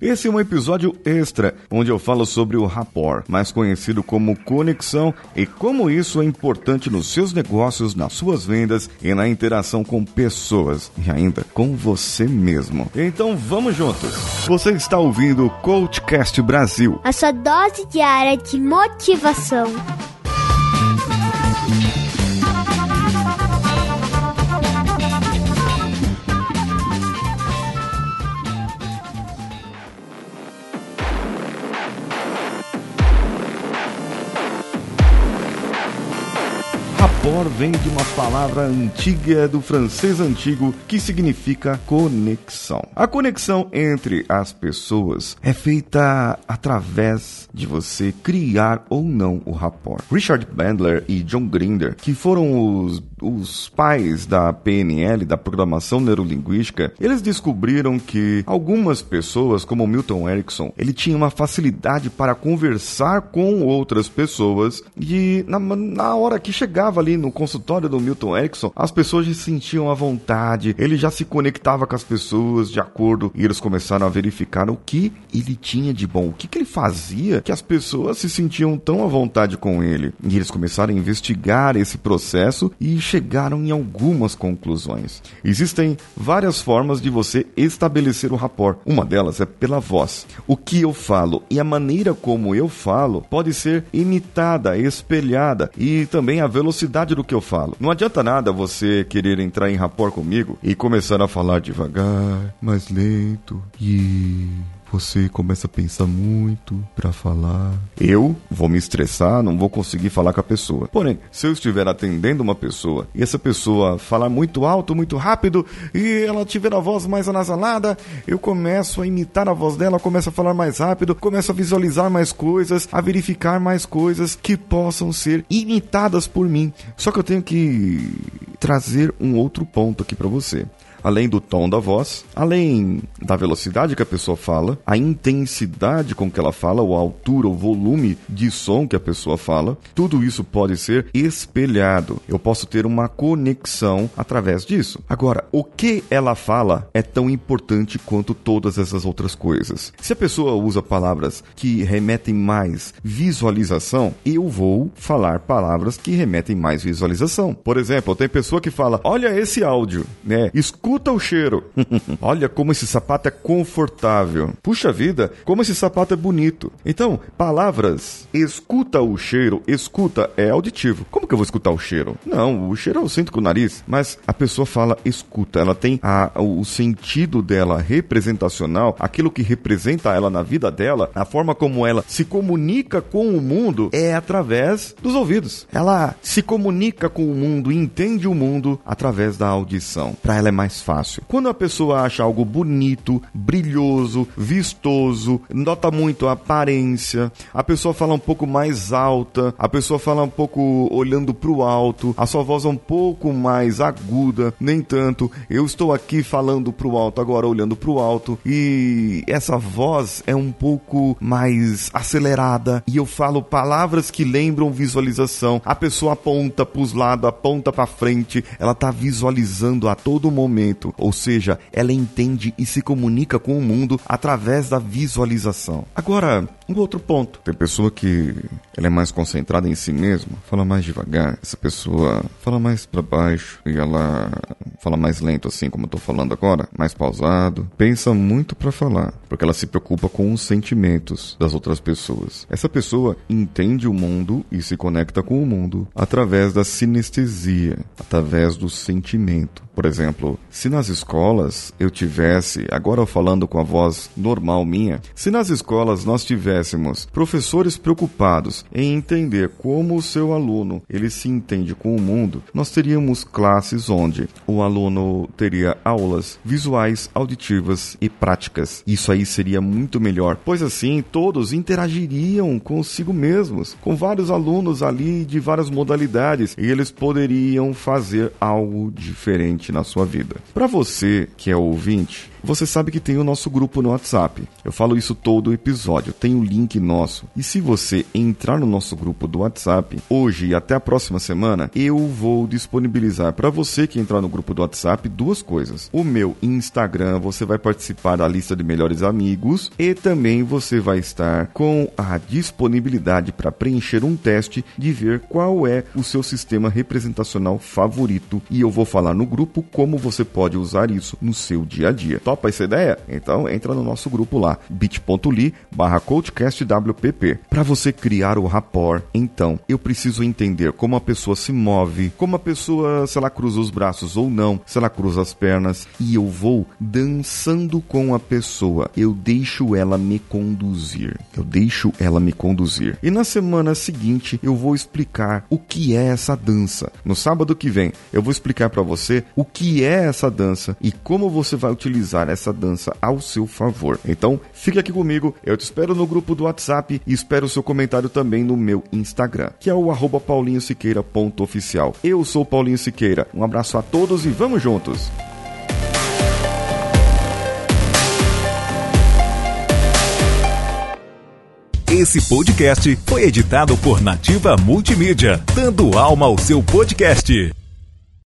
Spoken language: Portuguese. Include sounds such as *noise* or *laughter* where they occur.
Esse é um episódio extra onde eu falo sobre o rapport, mais conhecido como conexão, e como isso é importante nos seus negócios, nas suas vendas e na interação com pessoas e ainda com você mesmo. Então vamos juntos. Você está ouvindo o Coachcast Brasil. A sua dose diária de motivação. Rapport vem de uma palavra antiga do francês antigo que significa conexão. A conexão entre as pessoas é feita através de você criar ou não o rapport. Richard Bandler e John Grinder, que foram os, os pais da PNL, da programação neurolinguística, eles descobriram que algumas pessoas, como Milton Erickson, ele tinha uma facilidade para conversar com outras pessoas e na, na hora que chegava ali no consultório do Milton Erickson, as pessoas já se sentiam à vontade, ele já se conectava com as pessoas de acordo e eles começaram a verificar o que ele tinha de bom, o que, que ele fazia que as pessoas se sentiam tão à vontade com ele. E eles começaram a investigar esse processo e chegaram em algumas conclusões. Existem várias formas de você estabelecer o rapport. Uma delas é pela voz. O que eu falo e a maneira como eu falo pode ser imitada, espelhada e também a velocidade do que eu falo. Não adianta nada você querer entrar em rapport comigo e começar a falar devagar, mais lento e você começa a pensar muito para falar. Eu vou me estressar, não vou conseguir falar com a pessoa. Porém, se eu estiver atendendo uma pessoa e essa pessoa falar muito alto, muito rápido e ela tiver a voz mais anasalada, eu começo a imitar a voz dela, começo a falar mais rápido, começo a visualizar mais coisas, a verificar mais coisas que possam ser imitadas por mim. Só que eu tenho que trazer um outro ponto aqui para você além do tom da voz, além da velocidade que a pessoa fala, a intensidade com que ela fala, ou a altura, o volume de som que a pessoa fala, tudo isso pode ser espelhado. Eu posso ter uma conexão através disso. Agora, o que ela fala é tão importante quanto todas essas outras coisas. Se a pessoa usa palavras que remetem mais visualização, eu vou falar palavras que remetem mais visualização. Por exemplo, tem pessoa que fala: "Olha esse áudio", né? Escuta Escuta o cheiro. *laughs* Olha como esse sapato é confortável. Puxa vida, como esse sapato é bonito. Então, palavras, escuta o cheiro, escuta é auditivo. Como que eu vou escutar o cheiro? Não, o cheiro eu sinto com o nariz, mas a pessoa fala escuta, ela tem a, o sentido dela representacional, aquilo que representa ela na vida dela, a forma como ela se comunica com o mundo é através dos ouvidos. Ela se comunica com o mundo, entende o mundo através da audição. Para ela é mais fácil. Quando a pessoa acha algo bonito, brilhoso, vistoso, nota muito a aparência, a pessoa fala um pouco mais alta, a pessoa fala um pouco olhando para o alto, a sua voz é um pouco mais aguda, nem tanto. Eu estou aqui falando para o alto, agora olhando para o alto, e essa voz é um pouco mais acelerada e eu falo palavras que lembram visualização. A pessoa aponta para os lados, aponta para frente, ela está visualizando a todo momento ou seja, ela entende e se comunica com o mundo através da visualização. Agora, um outro ponto. Tem pessoa que ela é mais concentrada em si mesma, fala mais devagar. Essa pessoa fala mais para baixo e ela fala mais lento assim, como eu tô falando agora, mais pausado. Pensa muito para falar, porque ela se preocupa com os sentimentos das outras pessoas. Essa pessoa entende o mundo e se conecta com o mundo através da sinestesia, através do sentimento. Por exemplo, se nas escolas eu tivesse, agora falando com a voz normal minha, se nas escolas nós tivéssemos professores preocupados em entender como o seu aluno ele se entende com o mundo, nós teríamos classes onde o aluno teria aulas visuais, auditivas e práticas. Isso aí seria muito melhor, pois assim todos interagiriam consigo mesmos, com vários alunos ali de várias modalidades e eles poderiam fazer algo diferente na sua vida. Para você que é ouvinte, você sabe que tem o nosso grupo no WhatsApp. Eu falo isso todo episódio, tem o um link nosso. E se você entrar no nosso grupo do WhatsApp, hoje e até a próxima semana, eu vou disponibilizar para você que entrar no grupo do WhatsApp duas coisas. O meu Instagram, você vai participar da lista de melhores amigos e também você vai estar com a disponibilidade para preencher um teste de ver qual é o seu sistema representacional favorito e eu vou falar no grupo como você pode usar isso no seu dia a dia. Topa essa ideia? Então entra no nosso grupo lá, bit.ly barra coachcastwpp. Para você criar o rapport, então, eu preciso entender como a pessoa se move, como a pessoa, se ela cruza os braços ou não, se ela cruza as pernas, e eu vou dançando com a pessoa. Eu deixo ela me conduzir. Eu deixo ela me conduzir. E na semana seguinte eu vou explicar o que é essa dança. No sábado que vem eu vou explicar para você o que é essa dança e como você vai utilizar essa dança ao seu favor. Então, fique aqui comigo, eu te espero no grupo do WhatsApp e espero o seu comentário também no meu Instagram, que é o arroba paulinhosiqueira.oficial. Eu sou Paulinho Siqueira. Um abraço a todos e vamos juntos! Esse podcast foi editado por Nativa Multimídia, dando alma ao seu podcast.